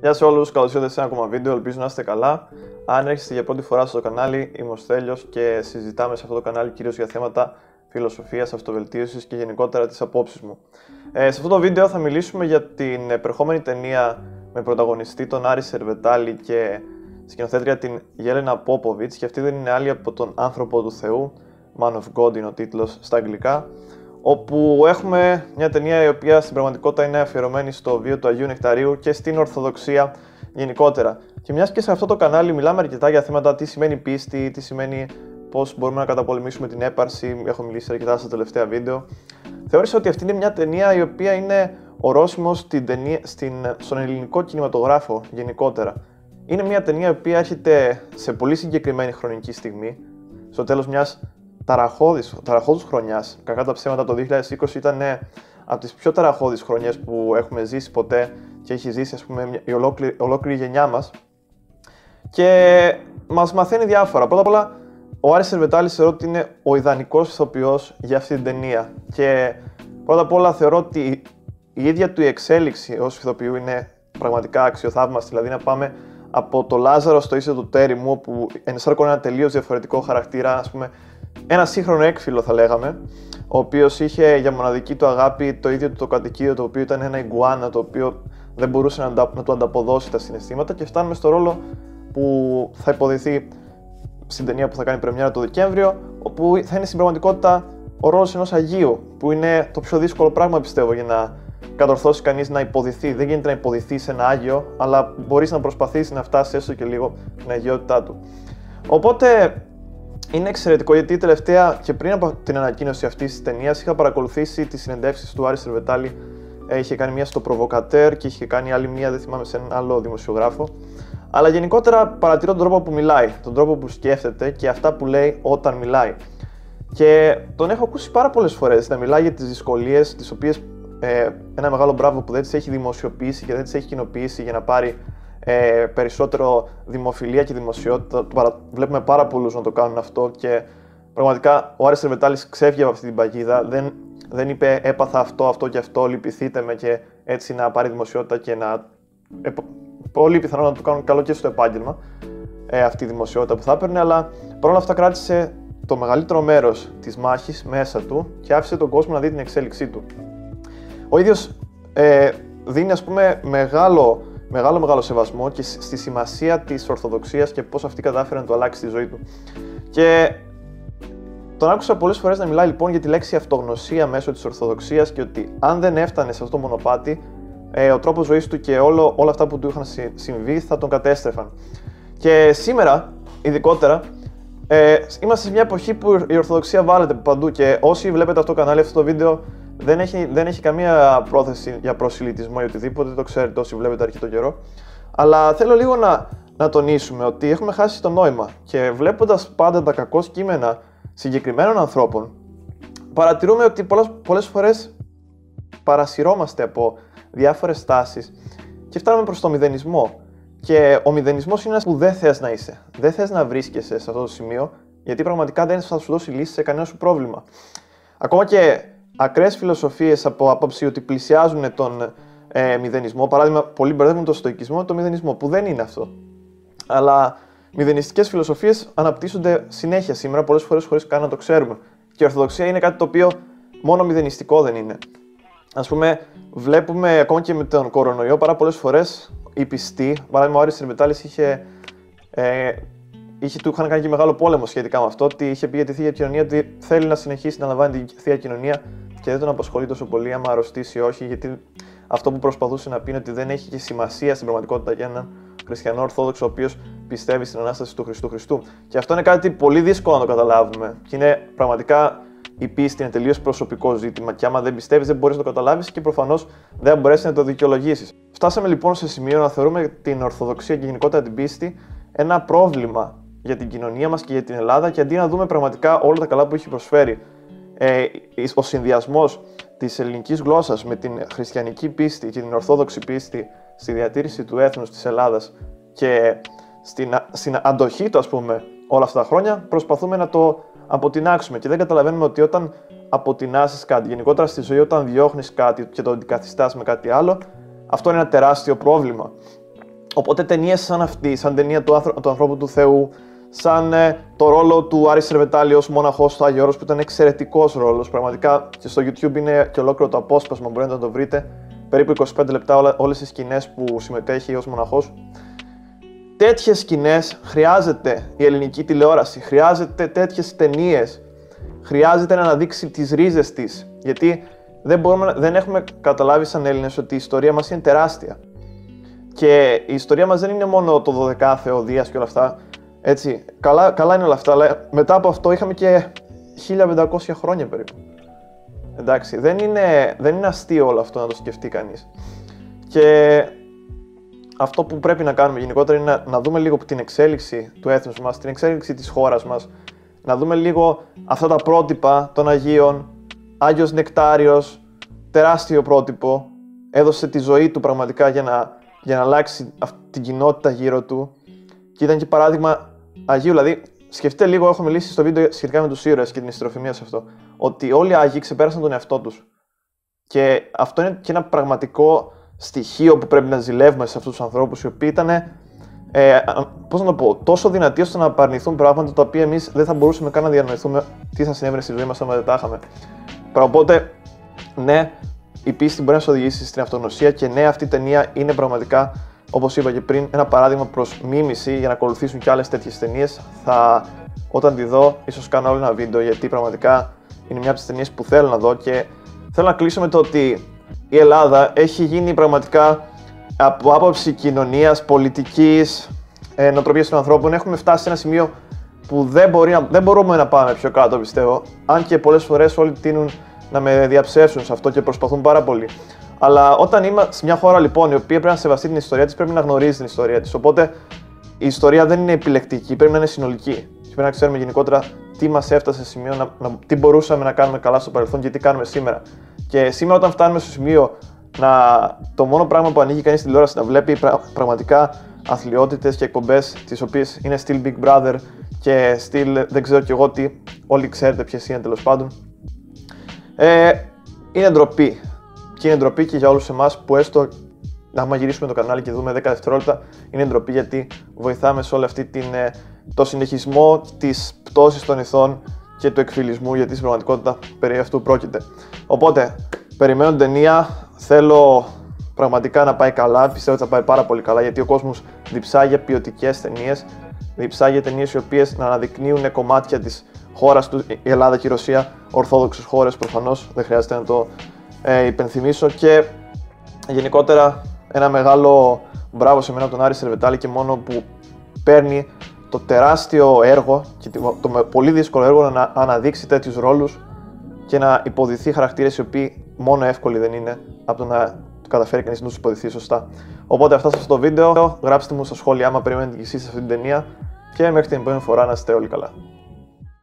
Γεια σε όλους, καλώς ήρθατε σε ένα ακόμα βίντεο, ελπίζω να είστε καλά. Αν έρχεστε για πρώτη φορά στο κανάλι, είμαι ο Στέλιος και συζητάμε σε αυτό το κανάλι κυρίως για θέματα φιλοσοφίας, αυτοβελτίωσης και γενικότερα τις απόψεις μου. Ε, σε αυτό το βίντεο θα μιλήσουμε για την επερχόμενη ταινία με πρωταγωνιστή τον Άρη Σερβετάλη και σκηνοθέτρια την Γέλενα Πόποβιτς και αυτή δεν είναι άλλη από τον άνθρωπο του Θεού, Man of God είναι ο τίτλος στα αγγλικά, όπου έχουμε μια ταινία η οποία στην πραγματικότητα είναι αφιερωμένη στο βίο του Αγίου Νεκταρίου και στην Ορθοδοξία γενικότερα. Και μιας και σε αυτό το κανάλι μιλάμε αρκετά για θέματα τι σημαίνει πίστη, τι σημαίνει πώς μπορούμε να καταπολεμήσουμε την έπαρση, έχω μιλήσει αρκετά στα τελευταία βίντεο. Θεώρησα ότι αυτή είναι μια ταινία η οποία είναι ορόσημος στην ταινία, στην, στον ελληνικό κινηματογράφο γενικότερα. Είναι μια ταινία η οποία έρχεται σε πολύ συγκεκριμένη χρονική στιγμή, στο τέλος μιας ταραχώδης, ταραχώδους χρονιάς. Κακά τα ψέματα το 2020 ήταν ναι, από τις πιο ταραχώδεις χρονιές που έχουμε ζήσει ποτέ και έχει ζήσει ας πούμε, η ολόκληρη, ολόκληρη γενιά μας. Και μας μαθαίνει διάφορα. Πρώτα απ' όλα, ο Άρης Σερβετάλης θεωρώ ότι είναι ο ιδανικός ηθοποιός για αυτή την ταινία. Και πρώτα απ' όλα θεωρώ ότι η ίδια του η εξέλιξη ως ηθοποιού είναι πραγματικά αξιοθαύμαστη. Δηλαδή να πάμε από το Λάζαρο στο ίσιο του Τέρι μου, όπου ενσάρκωνε ένα τελείως διαφορετικό χαρακτήρα, ας πούμε, ένα σύγχρονο έκφυλο θα λέγαμε, ο οποίος είχε για μοναδική του αγάπη το ίδιο του το κατοικίδιο, το οποίο ήταν ένα ιγκουάνα, το οποίο δεν μπορούσε να, να του ανταποδώσει τα συναισθήματα και φτάνουμε στο ρόλο που θα υποδηθεί στην ταινία που θα κάνει πρεμιέρα το Δεκέμβριο, όπου θα είναι στην πραγματικότητα ο ρόλος ενός Αγίου, που είναι το πιο δύσκολο πράγμα πιστεύω για να κατορθώσει κανείς να υποδηθεί. Δεν γίνεται να υποδηθεί σε ένα Άγιο, αλλά μπορείς να προσπαθήσεις να φτάσεις έστω και λίγο την αγιότητά του. Οπότε είναι εξαιρετικό γιατί τελευταία και πριν από την ανακοίνωση αυτής της ταινίας είχα παρακολουθήσει τις συνεντεύξεις του Άρη Σερβετάλη. Ε, είχε κάνει μία στο Προβοκατέρ και είχε κάνει άλλη μία, δεν θυμάμαι, σε έναν άλλο δημοσιογράφο. Αλλά γενικότερα παρατηρώ τον τρόπο που μιλάει, τον τρόπο που σκέφτεται και αυτά που λέει όταν μιλάει. Και τον έχω ακούσει πάρα πολλές φορές να μιλάει για τις δυσκολίες, τις οποίες ε, ένα μεγάλο μπράβο που δεν τις έχει δημοσιοποιήσει και δεν τις έχει κοινοποιήσει για να πάρει ε, περισσότερο δημοφιλία και δημοσιότητα. Βλέπουμε πάρα πολλούς να το κάνουν αυτό και πραγματικά ο Άρης Ρεβετάλης ξέφυγε από αυτή την παγίδα. Δεν, δεν είπε έπαθα αυτό, αυτό και αυτό, λυπηθείτε με και έτσι να πάρει δημοσιότητα και να. Ε, πολύ πιθανό να του κάνουν καλό και στο επάγγελμα ε, αυτή η δημοσιότητα που θα έπαιρνε, αλλά παρόλα αυτά κράτησε το μεγαλύτερο μέρος της μάχης μέσα του και άφησε τον κόσμο να δει την εξέλιξή του. Ο ίδιος ε, δίνει, ας πούμε, μεγάλο μεγάλο μεγάλο σεβασμό και στη σημασία της Ορθοδοξίας και πώς αυτή κατάφερε να του αλλάξει τη ζωή του. Και τον άκουσα πολλές φορές να μιλάει λοιπόν για τη λέξη αυτογνωσία μέσω της Ορθοδοξίας και ότι αν δεν έφτανε σε αυτό το μονοπάτι, ε, ο τρόπος ζωής του και όλο, όλα αυτά που του είχαν συμβεί θα τον κατέστρεφαν. Και σήμερα, ειδικότερα, ε, είμαστε σε μια εποχή που η Ορθοδοξία βάλετε παντού και όσοι βλέπετε αυτό το κανάλι, αυτό το βίντεο, δεν έχει, δεν έχει καμία πρόθεση για προσιλητισμό ή οτιδήποτε, το ξέρετε όσοι βλέπετε αρκετό καιρό. Αλλά θέλω λίγο να, να τονίσουμε ότι έχουμε χάσει το νόημα και βλέποντας πάντα τα κακό κείμενα συγκεκριμένων ανθρώπων, παρατηρούμε ότι πολλές, πολλές φορές παρασυρώμαστε από διάφορες τάσεις και φτάνουμε προς το μηδενισμό. Και ο μηδενισμός είναι ένας που δεν θες να είσαι. Δεν θες να βρίσκεσαι σε αυτό το σημείο, γιατί πραγματικά δεν θα σου δώσει λύση σε κανένα σου πρόβλημα. Ακόμα και ακραίες φιλοσοφίες από άποψη ότι πλησιάζουν τον ε, μηδενισμό. Παράδειγμα, πολλοί μπερδεύουν το στοικισμό με το μηδενισμό, που δεν είναι αυτό. Αλλά μηδενιστικές φιλοσοφίες αναπτύσσονται συνέχεια σήμερα, πολλές φορές χωρίς καν να το ξέρουμε. Και η Ορθοδοξία είναι κάτι το οποίο μόνο μηδενιστικό δεν είναι. Α πούμε, βλέπουμε ακόμα και με τον κορονοϊό πάρα πολλές φορές οι πιστοί, παράδειγμα, ο Άρης Τριμετάλης είχε, ε, είχε, του είχαν κάνει και μεγάλο πόλεμο σχετικά με αυτό, ότι είχε πει για τη Θεία Κοινωνία ότι θέλει να συνεχίσει να λαμβάνει τη Θεία Κοινωνία και δεν τον απασχολεί τόσο πολύ άμα αρρωστήσει ή όχι, γιατί αυτό που προσπαθούσε να πει είναι ότι δεν έχει και σημασία στην πραγματικότητα για έναν χριστιανό Ορθόδοξο ο οποίος πιστεύει στην ανάσταση του Χριστού Χριστού. Και αυτό είναι κάτι πολύ δύσκολο να το καταλάβουμε. Και είναι πραγματικά η πίστη είναι τελείως προσωπικό ζήτημα. Και άμα δεν πιστεύεις, δεν μπορείς να το καταλάβεις και προφανώς δεν μπορέσεις να το δικαιολογήσεις. Φτάσαμε λοιπόν σε σημείο να θεωρούμε την Ορθοδοξία και γενικότερα την πίστη ένα πρόβλημα για την κοινωνία μας και για την Ελλάδα και αντί να δούμε πραγματικά όλα τα καλά που έχει προσφέρει ε, ο συνδυασμός της ελληνικής γλώσσας με την χριστιανική πίστη και την ορθόδοξη πίστη στη διατήρηση του έθνους της Ελλάδας και στην, στην αντοχή του, ας πούμε, όλα αυτά τα χρόνια, προσπαθούμε να το αποτινάξουμε και δεν καταλαβαίνουμε ότι όταν αποτινάσεις κάτι, γενικότερα στη ζωή, όταν διώχνεις κάτι και το αντικαθιστάς με κάτι άλλο, αυτό είναι ένα τεράστιο πρόβλημα. Οπότε ταινίες σαν αυτή, σαν ταινία του, του ανθρώπου του Θεού, σαν ε, το ρόλο του Άρη Σερβετάλη ως μοναχό στο Άγιο Όρος, που ήταν εξαιρετικός ρόλος. Πραγματικά και στο YouTube είναι και ολόκληρο το απόσπασμα, μπορείτε να το βρείτε. Περίπου 25 λεπτά όλες οι σκηνές που συμμετέχει ως μοναχός. Τέτοιες σκηνές χρειάζεται η ελληνική τηλεόραση, χρειάζεται τέτοιες ταινίες. Χρειάζεται να αναδείξει τις ρίζες της. Γιατί δεν, μπορούμε, δεν έχουμε καταλάβει σαν Έλληνες ότι η ιστορία μας είναι τεράστια. Και η ιστορία μας δεν είναι μόνο το 12 Θεοδία και όλα αυτά. Έτσι, καλά, καλά είναι όλα αυτά, αλλά μετά από αυτό είχαμε και 1500 χρόνια περίπου. Εντάξει, δεν είναι, δεν είναι αστείο όλο αυτό να το σκεφτεί κανείς. Και αυτό που πρέπει να κάνουμε γενικότερα είναι να, να δούμε λίγο την εξέλιξη του έθνους μας, την εξέλιξη της χώρας μας, να δούμε λίγο αυτά τα πρότυπα των Αγίων, Άγιος Νεκτάριος, τεράστιο πρότυπο, έδωσε τη ζωή του πραγματικά για να, για να αλλάξει αυτή την κοινότητα γύρω του και ήταν και παράδειγμα Αγίου, δηλαδή σκεφτείτε λίγο, έχω μιλήσει στο βίντεο σχετικά με τους ήρωες και την ιστροφημία σε αυτό. Ότι όλοι οι Άγιοι ξεπέρασαν τον εαυτό τους. Και αυτό είναι και ένα πραγματικό στοιχείο που πρέπει να ζηλεύουμε σε αυτούς τους ανθρώπους, οι οποίοι ήταν. Ε, Πώς να το πω, τόσο δυνατοί ώστε να απαρνηθούν πράγματα τα οποία εμείς δεν θα μπορούσαμε καν να διανοηθούμε τι θα συνέβαινε στη ζωή μας αν δεν τα είχαμε. Οπότε, ναι, η πίστη μπορεί να σε οδηγήσει στην αυτογνωσία και ναι, αυτή η ταινία είναι πραγματικά Όπως είπα και πριν, ένα παράδειγμα προς μίμηση για να ακολουθήσουν και άλλες τέτοιες ταινίες. Θα, όταν τη δω, ίσως κάνω άλλο ένα βίντεο γιατί πραγματικά είναι μια από τις ταινίες που θέλω να δω και θέλω να κλείσω με το ότι η Ελλάδα έχει γίνει πραγματικά από άποψη κοινωνίας, πολιτικής, ε, νοοτροπία των ανθρώπων. Έχουμε φτάσει σε ένα σημείο που δεν, μπορεί να, δεν μπορούμε να πάμε πιο κάτω, πιστεύω. Αν και πολλές φορές όλοι τείνουν να με διαψεύσουν σε αυτό και προσπαθούν πάρα πολύ. Αλλά όταν είμαστε σε μια χώρα λοιπόν η οποία πρέπει να σεβαστεί την ιστορία της, πρέπει να γνωρίζει την ιστορία της. Οπότε η ιστορία δεν είναι επιλεκτική, πρέπει να είναι συνολική. Και πρέπει να ξέρουμε γενικότερα τι μας έφτασε σε σημείο, να, να, τι μπορούσαμε να κάνουμε καλά στο παρελθόν και τι κάνουμε σήμερα. Και σήμερα, όταν φτάνουμε στο σημείο να το μόνο πράγμα που ανοίγει κανείς τηλεόραση να βλέπει πραγματικά αθλειότητες και εκπομπές, τις οποίες είναι still Big Brother και still δεν ξέρω κι εγώ τι, όλοι ξέρετε ποιες είναι τέλος πάντων. Ε, είναι ντροπή. Και είναι ντροπή και για όλους εμάς που έστω να γυρίσουμε το κανάλι και δούμε 10 δευτερόλεπτα, είναι ντροπή γιατί βοηθάμε σε όλη αυτή την, ε, το συνεχισμό της πτώσης των ηθών και του εκφυλισμού, γιατί στην πραγματικότητα περί αυτού πρόκειται. Οπότε, περιμένω την ταινία. Θέλω πραγματικά να πάει καλά. Πιστεύω ότι θα πάει πάρα πολύ καλά γιατί ο κόσμος διψάει για ποιοτικές ταινίες. Διψάει για ταινίες οι οποίες να αναδεικνύουν κομμάτια της χώρας του, η Ελλάδα και η Ρωσία, ορθόδοξες χώρες προφανώς, δεν χρειάζεται να το ε, υπενθυμίσω και γενικότερα ένα μεγάλο μπράβο σε μένα από τον Άρη Σερβετάλη και μόνο που παίρνει το τεράστιο έργο και το πολύ δύσκολο έργο να αναδείξει τέτοιους ρόλους και να υποδηθεί χαρακτήρες οι οποίοι μόνο εύκολοι δεν είναι από το να καταφέρει κανείς να τους υποδηθεί σωστά. Οπότε αυτά σε αυτό το βίντεο. Γράψτε μου στα σχόλια άμα περιμένετε και εσείς αυτή την ταινία και μέχρι την επόμενη φορά να είστε όλοι καλά.